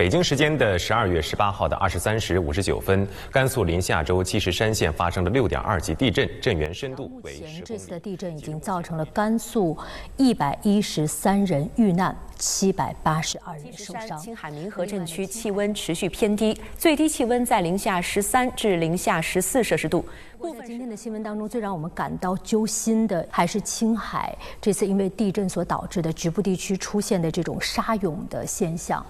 北京时间的十二月十八号的二十三时五十九分，甘肃临夏州积石山县发生了六点二级地震，震源深度为十公里。这次的地震已经造成了甘肃一百一十三人遇难。七百八十二人受伤。青海民和镇区气温持续偏低，最低气温在零下十三至零下十四摄氏度。在今天的新闻当中，最让我们感到揪心的还是青海这次因为地震所导致的局部地区出现的这种沙涌的现象，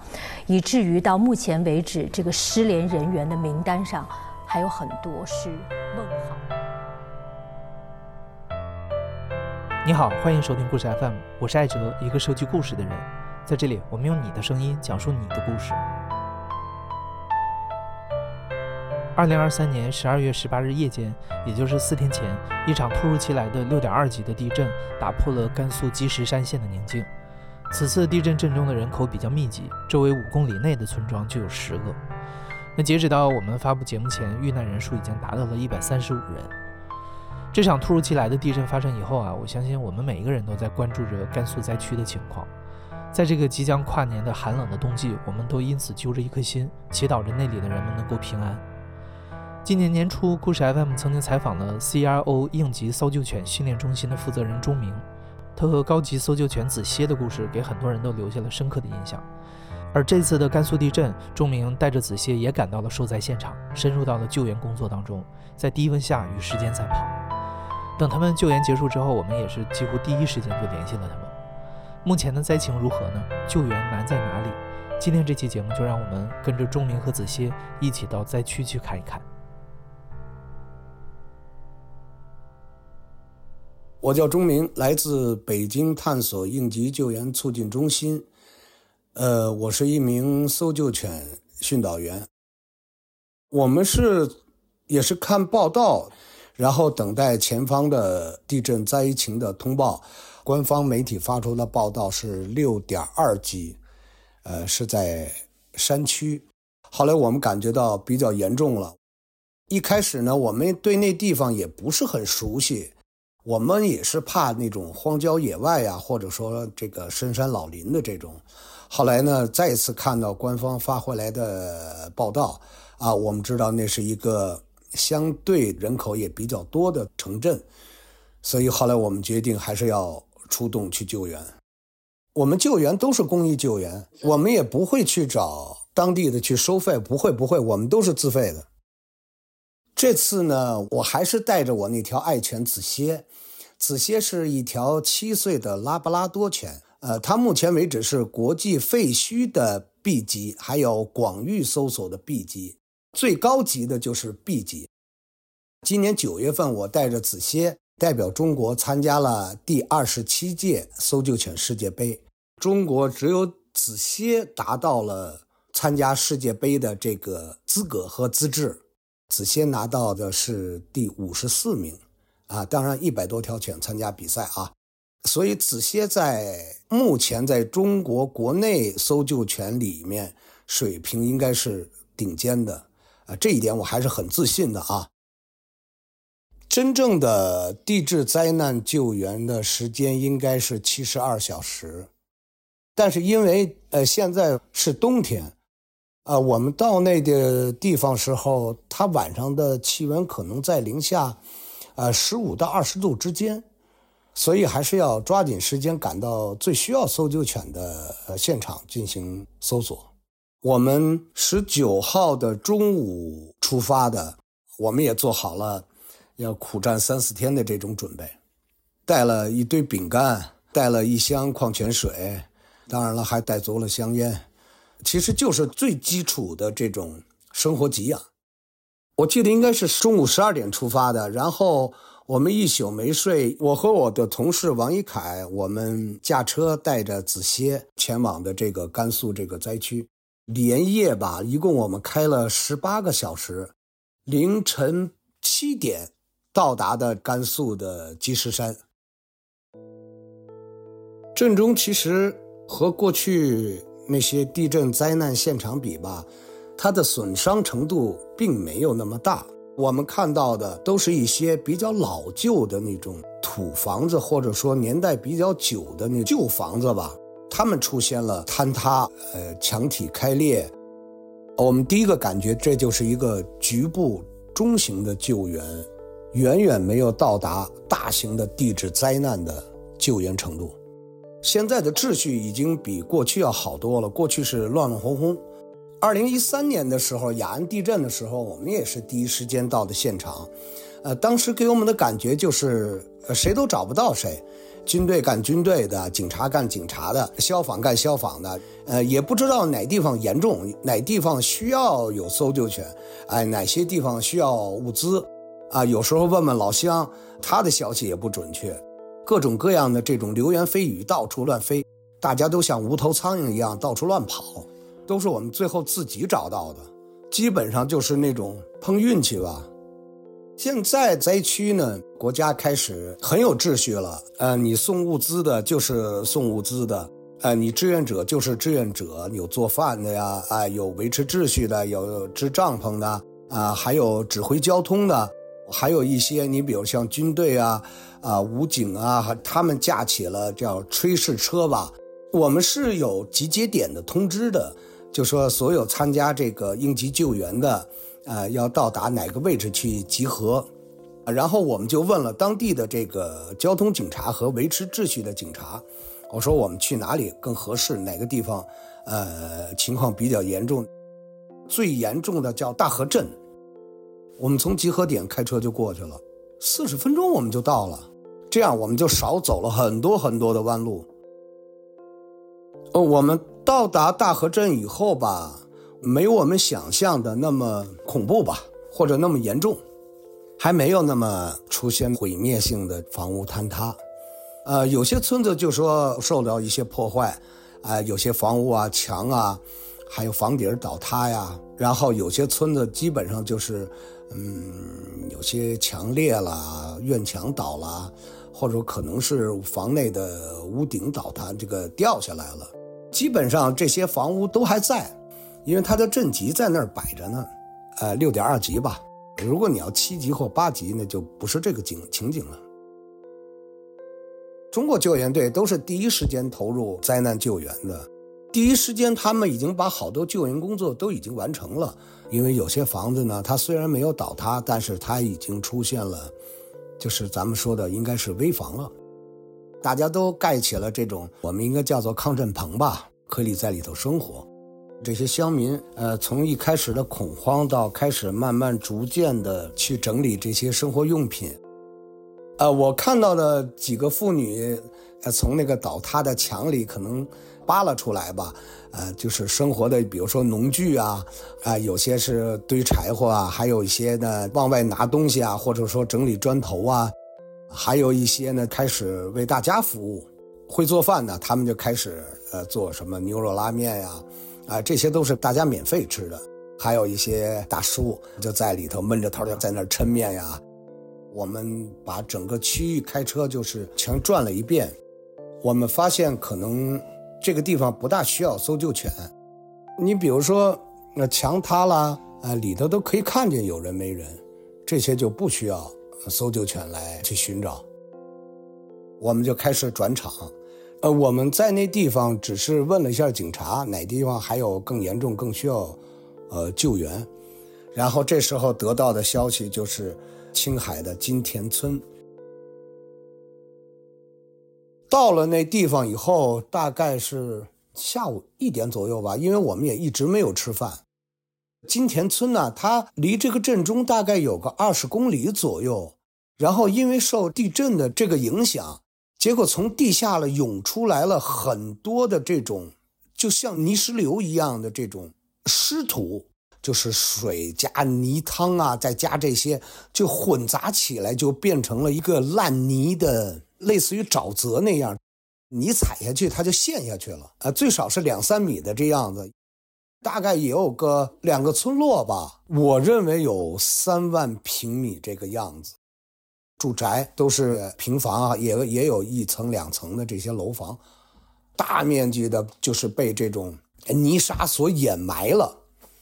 以至于到目前为止，这个失联人员的名单上还有很多是问号。你好，欢迎收听故事 FM，我是艾哲，一个收集故事的人。在这里，我们用你的声音讲述你的故事。二零二三年十二月十八日夜间，也就是四天前，一场突如其来的六点二级的地震打破了甘肃积石山县的宁静。此次地震震中的人口比较密集，周围五公里内的村庄就有十个。那截止到我们发布节目前，遇难人数已经达到了一百三十五人。这场突如其来的地震发生以后啊，我相信我们每一个人都在关注着甘肃灾区的情况。在这个即将跨年的寒冷的冬季，我们都因此揪着一颗心，祈祷着那里的人们能够平安。今年年初，故事 FM 曾经采访了 CRO 应急搜救犬训练中心的负责人钟明，他和高级搜救犬子歇的故事给很多人都留下了深刻的印象。而这次的甘肃地震，钟明带着子歇也赶到了受灾现场，深入到了救援工作当中，在低温下与时间赛跑。等他们救援结束之后，我们也是几乎第一时间就联系了他们。目前的灾情如何呢？救援难在哪里？今天这期节目就让我们跟着钟明和子歇一起到灾区去看一看。我叫钟明，来自北京探索应急救援促进中心。呃，我是一名搜救犬训导员。我们是也是看报道，然后等待前方的地震灾情的通报。官方媒体发出的报道是六点二级，呃，是在山区。后来我们感觉到比较严重了。一开始呢，我们对那地方也不是很熟悉，我们也是怕那种荒郊野外呀，或者说这个深山老林的这种。后来呢，再一次看到官方发回来的报道，啊，我们知道那是一个相对人口也比较多的城镇，所以后来我们决定还是要。出动去救援，我们救援都是公益救援，我们也不会去找当地的去收费，不会不会，我们都是自费的。这次呢，我还是带着我那条爱犬子歇，子歇是一条七岁的拉布拉多犬，呃，它目前为止是国际废墟的 B 级，还有广域搜索的 B 级，最高级的就是 B 级。今年九月份，我带着子歇。代表中国参加了第二十七届搜救犬世界杯，中国只有子歇达到了参加世界杯的这个资格和资质，子歇拿到的是第五十四名，啊，当然一百多条犬参加比赛啊，所以子歇在目前在中国国内搜救犬里面水平应该是顶尖的，啊，这一点我还是很自信的啊。真正的地质灾难救援的时间应该是七十二小时，但是因为呃现在是冬天，啊我们到那个地方时候，它晚上的气温可能在零下，呃十五到二十度之间，所以还是要抓紧时间赶到最需要搜救犬的现场进行搜索。我们十九号的中午出发的，我们也做好了。要苦战三四天的这种准备，带了一堆饼干，带了一箱矿泉水，当然了，还带足了香烟，其实就是最基础的这种生活给养。我记得应该是中午十二点出发的，然后我们一宿没睡。我和我的同事王一凯，我们驾车带着子歇前往的这个甘肃这个灾区，连夜吧，一共我们开了十八个小时，凌晨七点。到达的甘肃的积石山，震中其实和过去那些地震灾难现场比吧，它的损伤程度并没有那么大。我们看到的都是一些比较老旧的那种土房子，或者说年代比较久的那旧房子吧，它们出现了坍塌，呃，墙体开裂，我们第一个感觉，这就是一个局部中型的救援，远远没有到达大型的地质灾难的救援程度。现在的秩序已经比过去要好多了，过去是乱乱哄哄。二零一三年的时候，雅安地震的时候，我们也是第一时间到的现场。呃，当时给我们的感觉就是，谁都找不到谁，军队干军队的，警察干警察的，消防干消防的，呃，也不知道哪地方严重，哪地方需要有搜救犬，哎，哪些地方需要物资，啊，有时候问问老乡，他的消息也不准确，各种各样的这种流言蜚语到处乱飞，大家都像无头苍蝇一样到处乱跑。都是我们最后自己找到的，基本上就是那种碰运气吧。现在灾区呢，国家开始很有秩序了。呃，你送物资的就是送物资的，呃，你志愿者就是志愿者，有做饭的呀，啊，有维持秩序的，有支帐篷的，啊，还有指挥交通的，还有一些你比如像军队啊，啊，武警啊，他们架起了叫炊事车吧。我们是有集结点的通知的。就说所有参加这个应急救援的，呃，要到达哪个位置去集合，然后我们就问了当地的这个交通警察和维持秩序的警察，我说我们去哪里更合适？哪个地方，呃，情况比较严重？最严重的叫大河镇，我们从集合点开车就过去了，四十分钟我们就到了，这样我们就少走了很多很多的弯路。哦，我们。到达大河镇以后吧，没有我们想象的那么恐怖吧，或者那么严重，还没有那么出现毁灭性的房屋坍塌。呃，有些村子就说受到一些破坏，啊，有些房屋啊、墙啊，还有房顶倒塌呀。然后有些村子基本上就是，嗯，有些墙裂了，院墙倒了，或者可能是房内的屋顶倒塌，这个掉下来了。基本上这些房屋都还在，因为它的震级在那儿摆着呢，呃，六点二级吧。如果你要七级或八级，那就不是这个景情景了。中国救援队都是第一时间投入灾难救援的，第一时间他们已经把好多救援工作都已经完成了。因为有些房子呢，它虽然没有倒塌，但是它已经出现了，就是咱们说的应该是危房了。大家都盖起了这种，我们应该叫做抗震棚吧，可以在里头生活。这些乡民，呃，从一开始的恐慌到开始慢慢逐渐的去整理这些生活用品。呃，我看到的几个妇女，呃，从那个倒塌的墙里可能扒拉出来吧，呃，就是生活的，比如说农具啊，啊，有些是堆柴火啊，还有一些呢往外拿东西啊，或者说整理砖头啊。还有一些呢，开始为大家服务，会做饭的，他们就开始呃做什么牛肉拉面呀，啊，这些都是大家免费吃的。还有一些大叔就在里头闷着头在那儿抻面呀。我们把整个区域开车就是全转了一遍，我们发现可能这个地方不大需要搜救犬。你比如说那墙塌了，啊，里头都可以看见有人没人，这些就不需要。搜救犬来去寻找，我们就开始转场。呃，我们在那地方只是问了一下警察，哪地方还有更严重、更需要呃救援。然后这时候得到的消息就是青海的金田村。到了那地方以后，大概是下午一点左右吧，因为我们也一直没有吃饭。金田村呢，它离这个镇中大概有个二十公里左右。然后因为受地震的这个影响，结果从地下了涌出来了很多的这种，就像泥石流一样的这种湿土，就是水加泥汤啊，再加这些，就混杂起来，就变成了一个烂泥的，类似于沼泽那样。你踩下去，它就陷下去了。呃，最少是两三米的这样子。大概也有个两个村落吧，我认为有三万平米这个样子，住宅都是平房啊，也也有一层两层的这些楼房，大面积的就是被这种泥沙所掩埋了，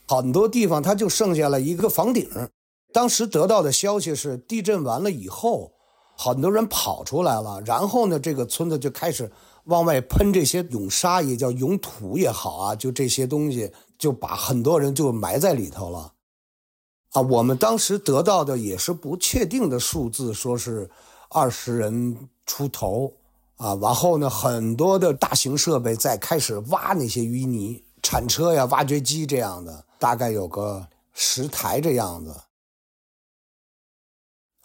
很多地方它就剩下了一个房顶。当时得到的消息是，地震完了以后，很多人跑出来了，然后呢，这个村子就开始往外喷这些涌沙，也叫涌土也好啊，就这些东西。就把很多人就埋在里头了。啊，我们当时得到的也是不确定的数字，说是二十人出头啊。然后呢，很多的大型设备在开始挖那些淤泥，铲车呀、挖掘机这样的，大概有个十台这样子。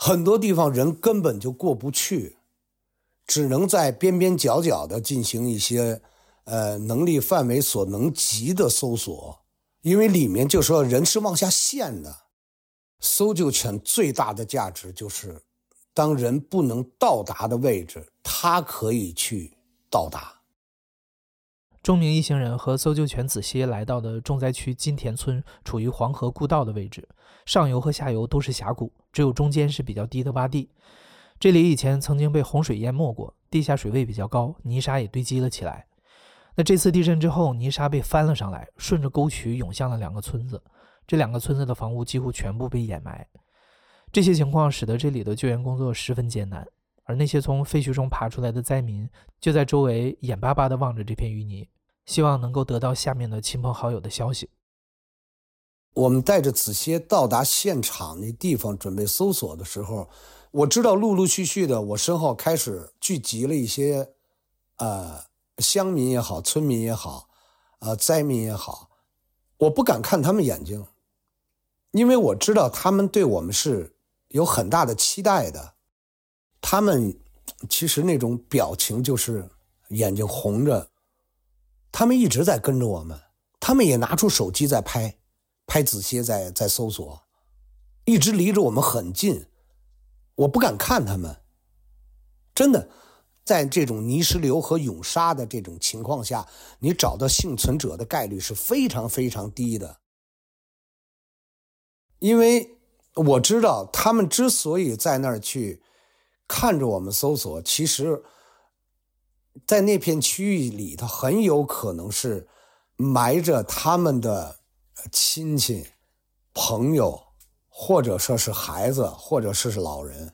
很多地方人根本就过不去，只能在边边角角的进行一些，呃，能力范围所能及的搜索，因为里面就说人是往下陷的。搜救犬最大的价值就是，当人不能到达的位置，它可以去到达。钟明一行人和搜救犬子歇来到的重灾区金田村，处于黄河故道的位置，上游和下游都是峡谷，只有中间是比较低的洼地。这里以前曾经被洪水淹没过，地下水位比较高，泥沙也堆积了起来。那这次地震之后，泥沙被翻了上来，顺着沟渠涌向了两个村子。这两个村子的房屋几乎全部被掩埋，这些情况使得这里的救援工作十分艰难。而那些从废墟中爬出来的灾民，就在周围眼巴巴地望着这片淤泥，希望能够得到下面的亲朋好友的消息。我们带着子歇到达现场那地方准备搜索的时候，我知道陆陆续续的，我身后开始聚集了一些，呃，乡民也好，村民也好，呃，灾民也好，我不敢看他们眼睛。因为我知道他们对我们是有很大的期待的，他们其实那种表情就是眼睛红着，他们一直在跟着我们，他们也拿出手机在拍，拍子歇在在搜索，一直离着我们很近，我不敢看他们，真的，在这种泥石流和涌沙的这种情况下，你找到幸存者的概率是非常非常低的。因为我知道他们之所以在那儿去看着我们搜索，其实，在那片区域里头很有可能是埋着他们的亲戚、朋友，或者说是孩子，或者是老人。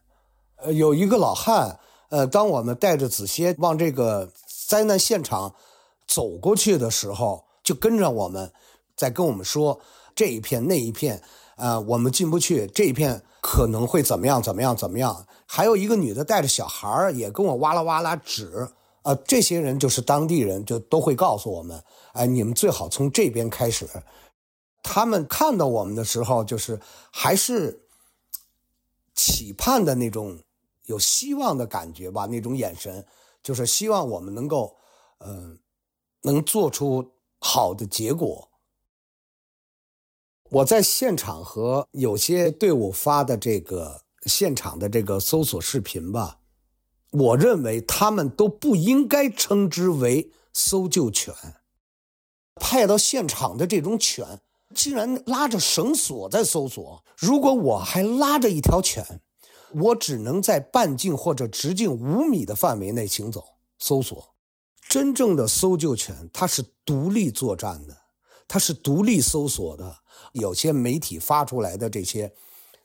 呃，有一个老汉，呃，当我们带着子歇往这个灾难现场走过去的时候，就跟着我们，在跟我们说这一片那一片。呃，我们进不去这一片，可能会怎么样？怎么样？怎么样？还有一个女的带着小孩，也跟我哇啦哇啦指。啊，这些人就是当地人，就都会告诉我们，哎，你们最好从这边开始。他们看到我们的时候，就是还是期盼的那种有希望的感觉吧，那种眼神，就是希望我们能够，嗯，能做出好的结果。我在现场和有些队伍发的这个现场的这个搜索视频吧，我认为他们都不应该称之为搜救犬。派到现场的这种犬，竟然拉着绳索在搜索。如果我还拉着一条犬，我只能在半径或者直径五米的范围内行走搜索。真正的搜救犬，它是独立作战的，它是独立搜索的。有些媒体发出来的这些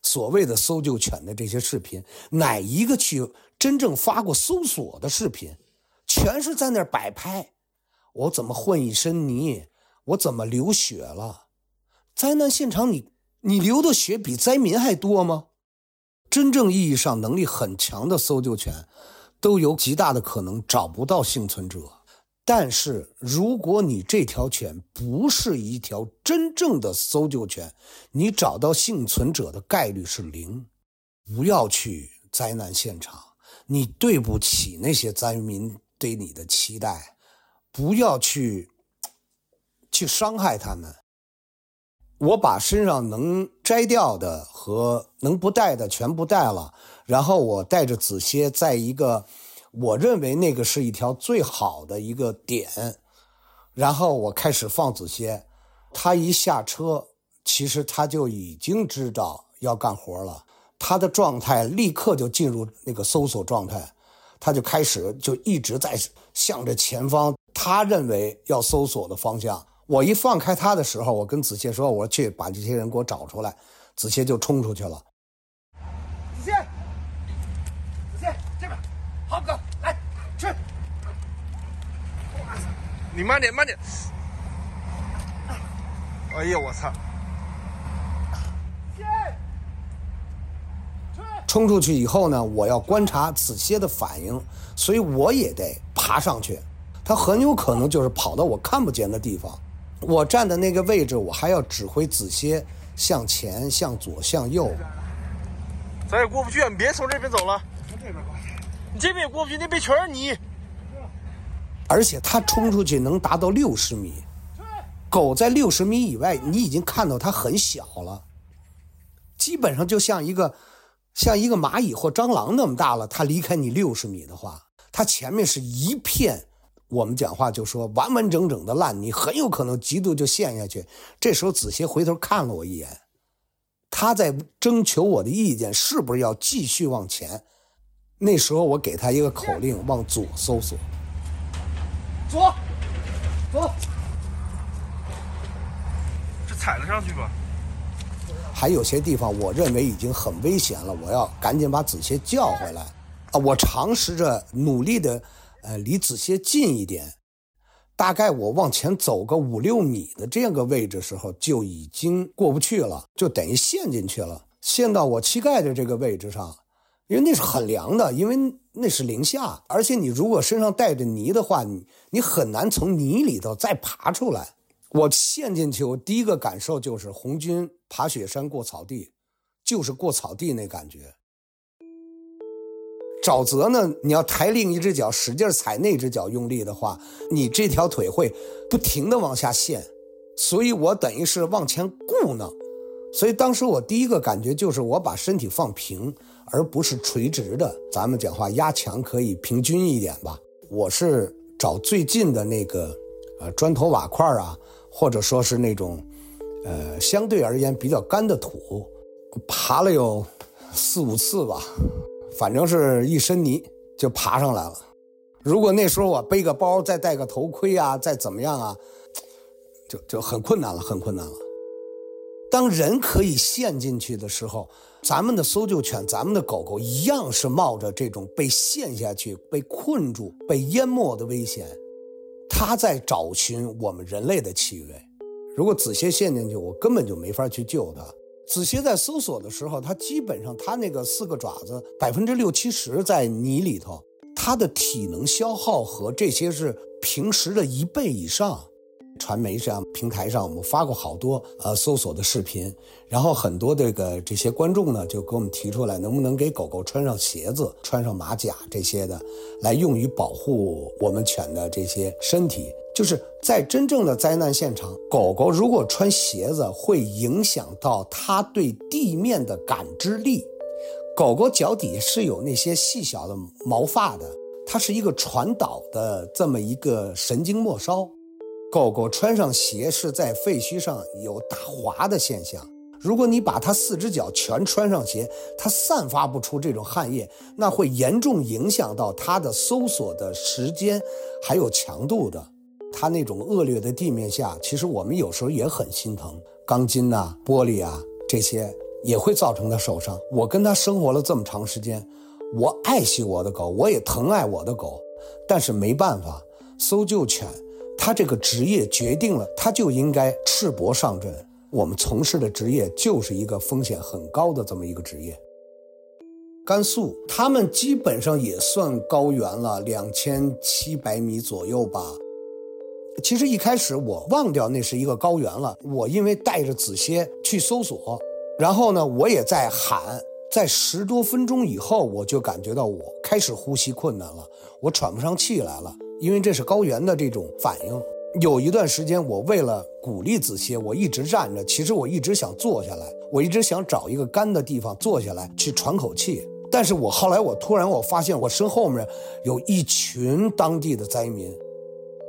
所谓的搜救犬的这些视频，哪一个去真正发过搜索的视频？全是在那儿摆拍。我怎么混一身泥？我怎么流血了？灾难现场，你你流的血比灾民还多吗？真正意义上能力很强的搜救犬，都有极大的可能找不到幸存者。但是，如果你这条犬不是一条真正的搜救犬，你找到幸存者的概率是零。不要去灾难现场，你对不起那些灾民对你的期待。不要去去伤害他们。我把身上能摘掉的和能不带的全部带了，然后我带着子歇在一个。我认为那个是一条最好的一个点，然后我开始放子歇，他一下车，其实他就已经知道要干活了，他的状态立刻就进入那个搜索状态，他就开始就一直在向着前方，他认为要搜索的方向。我一放开他的时候，我跟子歇说：“我去把这些人给我找出来。”子歇就冲出去了。子切，子切这边，好哥，来吃你慢点，慢点。哎呀，我操！冲出去以后呢，我要观察子歇的反应，所以我也得爬上去。他很有可能就是跑到我看不见的地方。我站的那个位置，我还要指挥子歇向前、向左、向右。咱也过不去，你别从这边走了，从这边过。你这边也过不去，那边全是泥。而且他冲出去能达到六十米，狗在六十米以外，你已经看到它很小了，基本上就像一个像一个蚂蚁或蟑螂那么大了。它离开你六十米的话，它前面是一片，我们讲话就说完完整整的烂泥，很有可能极度就陷下去。这时候子歇回头看了我一眼，他在征求我的意见，是不是要继续往前？那时候我给他一个口令，往左搜索。左，走，这踩了上去吧。还有些地方我认为已经很危险了，我要赶紧把子歇叫回来。啊，我尝试着努力的，呃，离子歇近一点。大概我往前走个五六米的这样个位置时候，就已经过不去了，就等于陷进去了，陷到我膝盖的这个位置上。因为那是很凉的，因为那是零下，而且你如果身上带着泥的话，你你很难从泥里头再爬出来。我陷进去，我第一个感受就是红军爬雪山过草地，就是过草地那感觉。沼泽呢，你要抬另一只脚使劲踩那只脚用力的话，你这条腿会不停的往下陷，所以我等于是往前顾呢。所以当时我第一个感觉就是我把身体放平。而不是垂直的，咱们讲话压强可以平均一点吧。我是找最近的那个，呃，砖头瓦块啊，或者说是那种，呃，相对而言比较干的土，爬了有四五次吧，反正是一身泥就爬上来了。如果那时候我背个包，再戴个头盔啊，再怎么样啊，就就很困难了，很困难了。当人可以陷进去的时候。咱们的搜救犬，咱们的狗狗一样是冒着这种被陷下去、被困住、被淹没的危险，它在找寻我们人类的气味。如果子蟹陷进去，我根本就没法去救它。子蟹在搜索的时候，它基本上它那个四个爪子百分之六七十在泥里头，它的体能消耗和这些是平时的一倍以上。传媒上平台上，我们发过好多呃搜索的视频，然后很多这个这些观众呢就给我们提出来，能不能给狗狗穿上鞋子、穿上马甲这些的，来用于保护我们犬的这些身体。就是在真正的灾难现场，狗狗如果穿鞋子，会影响到它对地面的感知力。狗狗脚底下是有那些细小的毛发的，它是一个传导的这么一个神经末梢。狗狗穿上鞋是在废墟上有打滑的现象。如果你把它四只脚全穿上鞋，它散发不出这种汗液，那会严重影响到它的搜索的时间，还有强度的。它那种恶劣的地面下，其实我们有时候也很心疼，钢筋呐、玻璃啊这些也会造成它受伤。我跟它生活了这么长时间，我爱惜我的狗，我也疼爱我的狗，但是没办法，搜救犬。他这个职业决定了，他就应该赤膊上阵。我们从事的职业就是一个风险很高的这么一个职业。甘肃，他们基本上也算高原了，两千七百米左右吧。其实一开始我忘掉那是一个高原了，我因为带着子歇去搜索，然后呢，我也在喊，在十多分钟以后，我就感觉到我开始呼吸困难了，我喘不上气来了。因为这是高原的这种反应，有一段时间我为了鼓励子歇，我一直站着。其实我一直想坐下来，我一直想找一个干的地方坐下来去喘口气。但是我后来我突然我发现我身后面有一群当地的灾民，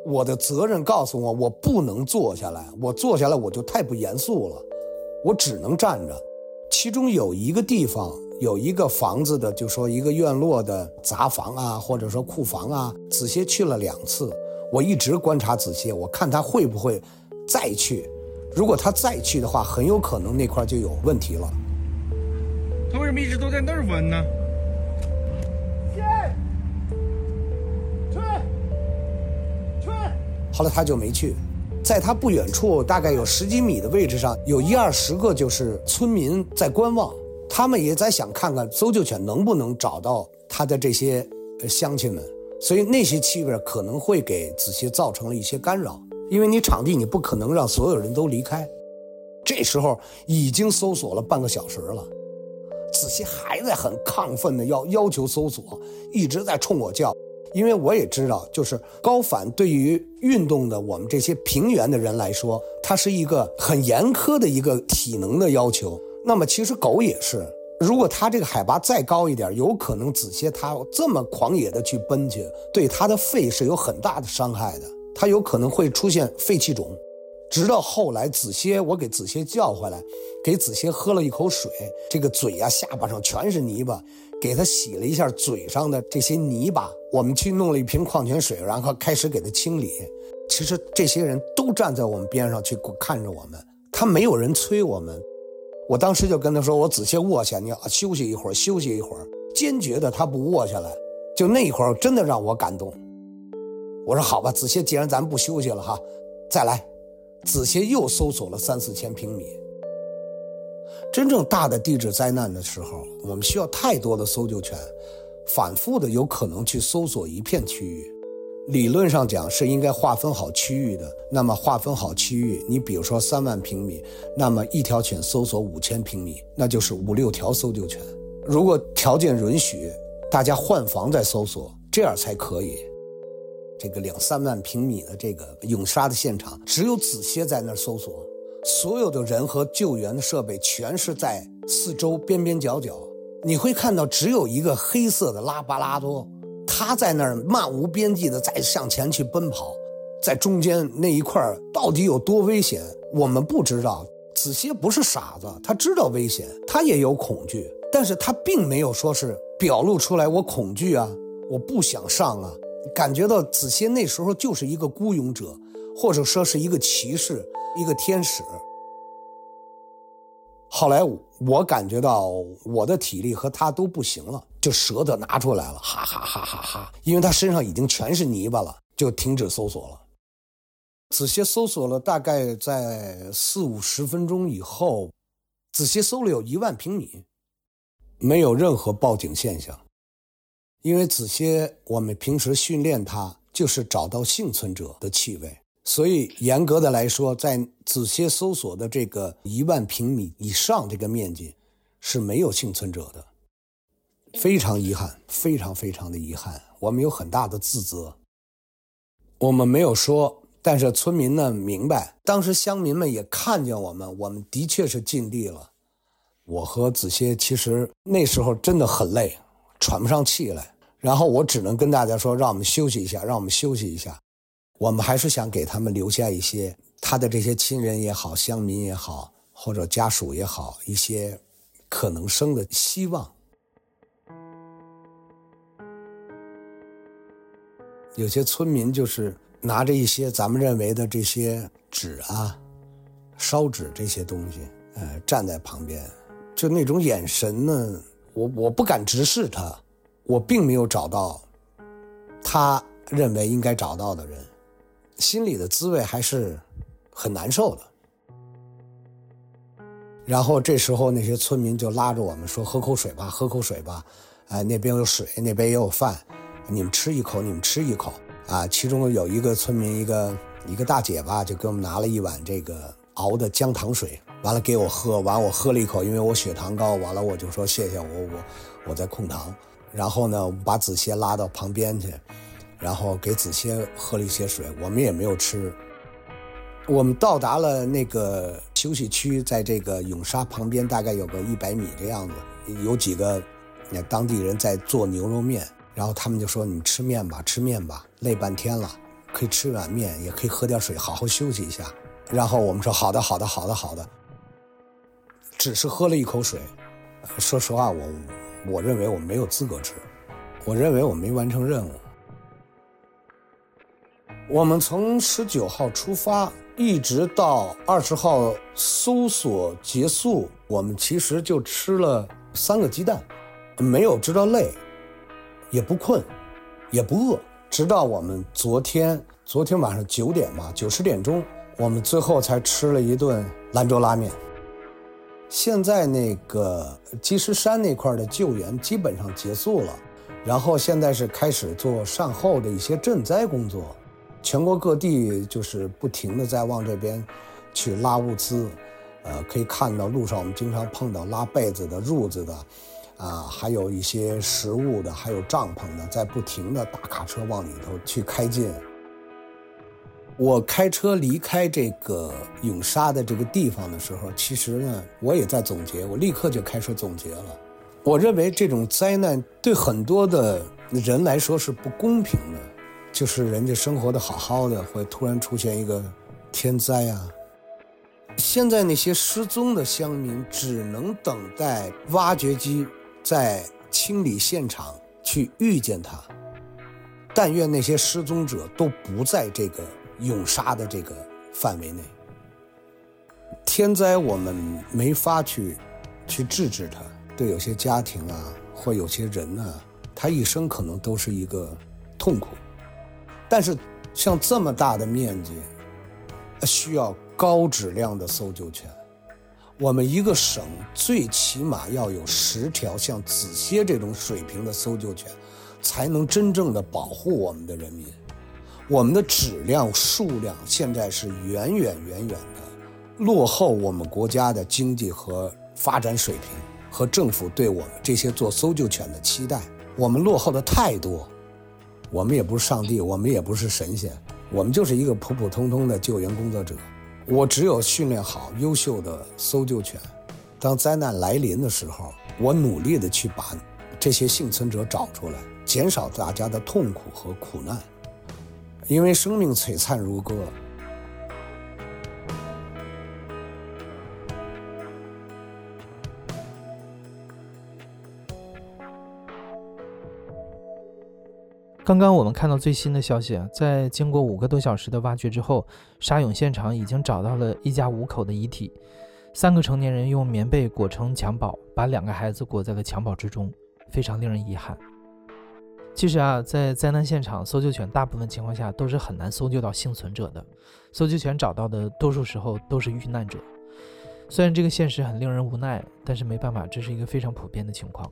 我的责任告诉我我不能坐下来，我坐下来我就太不严肃了，我只能站着。其中有一个地方。有一个房子的，就说一个院落的杂房啊，或者说库房啊，子歇去了两次，我一直观察子歇，我看他会不会再去。如果他再去的话，很有可能那块就有问题了。他为什么一直都在那儿闻呢？后来他就没去，在他不远处，大概有十几米的位置上，有一二十个就是村民在观望，他们也在想看看搜救犬能不能找到他的这些乡亲们，所以那些气味可能会给子歇造成了一些干扰，因为你场地你不可能让所有人都离开。这时候已经搜索了半个小时了，子歇还在很亢奋的要要求搜索，一直在冲我叫。因为我也知道，就是高反对于运动的我们这些平原的人来说，它是一个很严苛的一个体能的要求。那么其实狗也是，如果它这个海拔再高一点，有可能子歇它这么狂野的去奔去，对它的肺是有很大的伤害的，它有可能会出现肺气肿。直到后来子歇，我给子歇叫回来，给子歇喝了一口水，这个嘴呀、下巴上全是泥巴。给他洗了一下嘴上的这些泥巴，我们去弄了一瓶矿泉水，然后开始给他清理。其实这些人都站在我们边上去看着我们，他没有人催我们。我当时就跟他说：“我仔细卧下，你要休息一会儿，休息一会儿。”坚决的他不卧下来，就那一会儿真的让我感动。我说：“好吧，子歇，既然咱不休息了哈，再来。”子歇又搜索了三四千平米。真正大的地质灾难的时候，我们需要太多的搜救犬，反复的有可能去搜索一片区域。理论上讲是应该划分好区域的。那么划分好区域，你比如说三万平米，那么一条犬搜索五千平米，那就是五六条搜救犬。如果条件允许，大家换房再搜索，这样才可以。这个两三万平米的这个涌沙的现场，只有子歇在那儿搜索。所有的人和救援的设备全是在四周边边角角，你会看到只有一个黑色的拉巴拉多，他在那儿漫无边际的在向前去奔跑，在中间那一块到底有多危险，我们不知道。子歇不是傻子，他知道危险，他也有恐惧，但是他并没有说是表露出来我恐惧啊，我不想上啊，感觉到子歇那时候就是一个孤勇者，或者说是一个骑士。一个天使。后来我感觉到我的体力和他都不行了，就舍得拿出来了，哈哈哈哈哈！因为他身上已经全是泥巴了，就停止搜索了。仔细搜索了大概在四五十分钟以后，仔细搜了有一万平米，没有任何报警现象。因为仔细我们平时训练它，就是找到幸存者的气味。所以，严格的来说，在仔细搜索的这个一万平米以上这个面积，是没有幸存者的。非常遗憾，非常非常的遗憾，我们有很大的自责。我们没有说，但是村民呢明白，当时乡民们也看见我们，我们的确是尽力了。我和子歇其实那时候真的很累，喘不上气来，然后我只能跟大家说，让我们休息一下，让我们休息一下。我们还是想给他们留下一些他的这些亲人也好、乡民也好，或者家属也好，一些可能生的希望。有些村民就是拿着一些咱们认为的这些纸啊、烧纸这些东西，呃，站在旁边，就那种眼神呢，我我不敢直视他，我并没有找到他认为应该找到的人。心里的滋味还是很难受的。然后这时候那些村民就拉着我们说：“喝口水吧，喝口水吧。”哎，那边有水，那边也有饭，你们吃一口，你们吃一口。啊，其中有一个村民，一个一个大姐吧，就给我们拿了一碗这个熬的姜糖水，完了给我喝，完我喝了一口，因为我血糖高，完了我就说谢谢我我我在控糖。然后呢，把子歇拉到旁边去。然后给子歇喝了一些水，我们也没有吃。我们到达了那个休息区，在这个涌沙旁边，大概有个一百米的样子，有几个那当地人在做牛肉面，然后他们就说：“你吃面吧，吃面吧，累半天了，可以吃碗面，也可以喝点水，好好休息一下。”然后我们说：“好的，好的，好的，好的。”只是喝了一口水。说实话，我我认为我没有资格吃，我认为我没完成任务。我们从十九号出发，一直到二十号搜索结束，我们其实就吃了三个鸡蛋，没有知道累，也不困，也不饿。直到我们昨天，昨天晚上九点吧，九十点钟，我们最后才吃了一顿兰州拉面。现在那个积石山那块的救援基本上结束了，然后现在是开始做善后的一些赈灾工作，全国各地就是不停的在往这边去拉物资，呃，可以看到路上我们经常碰到拉被子的、褥子的，啊，还有一些食物的，还有帐篷的，在不停的大卡车往里头去开进。我开车离开这个涌沙的这个地方的时候，其实呢，我也在总结，我立刻就开始总结了。我认为这种灾难对很多的人来说是不公平的，就是人家生活的好好的，会突然出现一个天灾啊。现在那些失踪的乡民只能等待挖掘机在清理现场去遇见他。但愿那些失踪者都不在这个。涌沙的这个范围内，天灾我们没法去去制止它。对有些家庭啊，或有些人呢，他一生可能都是一个痛苦。但是像这么大的面积，需要高质量的搜救犬。我们一个省最起码要有十条像子歇这种水平的搜救犬，才能真正的保护我们的人民。我们的质量、数量现在是远远远远的落后我们国家的经济和发展水平，和政府对我们这些做搜救犬的期待，我们落后的太多。我们也不是上帝，我们也不是神仙，我们就是一个普普通通的救援工作者。我只有训练好优秀的搜救犬，当灾难来临的时候，我努力的去把这些幸存者找出来，减少大家的痛苦和苦难。因为生命璀璨如歌。刚刚我们看到最新的消息啊，在经过五个多小时的挖掘之后，沙涌现场已经找到了一家五口的遗体，三个成年人用棉被裹成襁褓，把两个孩子裹在了襁褓之中，非常令人遗憾。其实啊，在灾难现场，搜救犬大部分情况下都是很难搜救到幸存者的。搜救犬找到的多数时候都是遇难者。虽然这个现实很令人无奈，但是没办法，这是一个非常普遍的情况。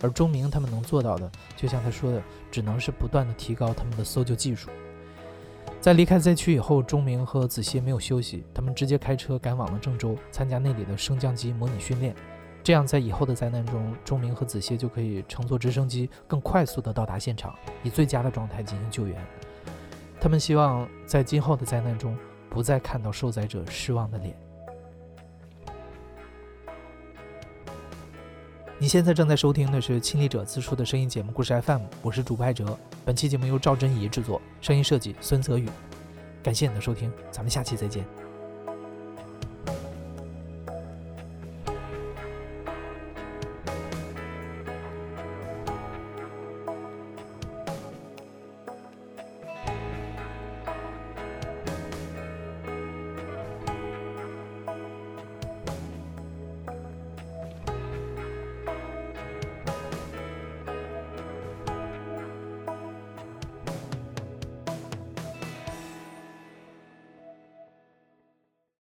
而钟明他们能做到的，就像他说的，只能是不断的提高他们的搜救技术。在离开灾区以后，钟明和子歇没有休息，他们直接开车赶往了郑州，参加那里的升降机模拟训练。这样，在以后的灾难中，钟明和子歇就可以乘坐直升机更快速地到达现场，以最佳的状态进行救援。他们希望在今后的灾难中，不再看到受灾者失望的脸。你现在正在收听的是亲历者自述的声音节目《故事 FM》，我是主播艾哲。本期节目由赵真怡制作，声音设计孙泽宇。感谢你的收听，咱们下期再见。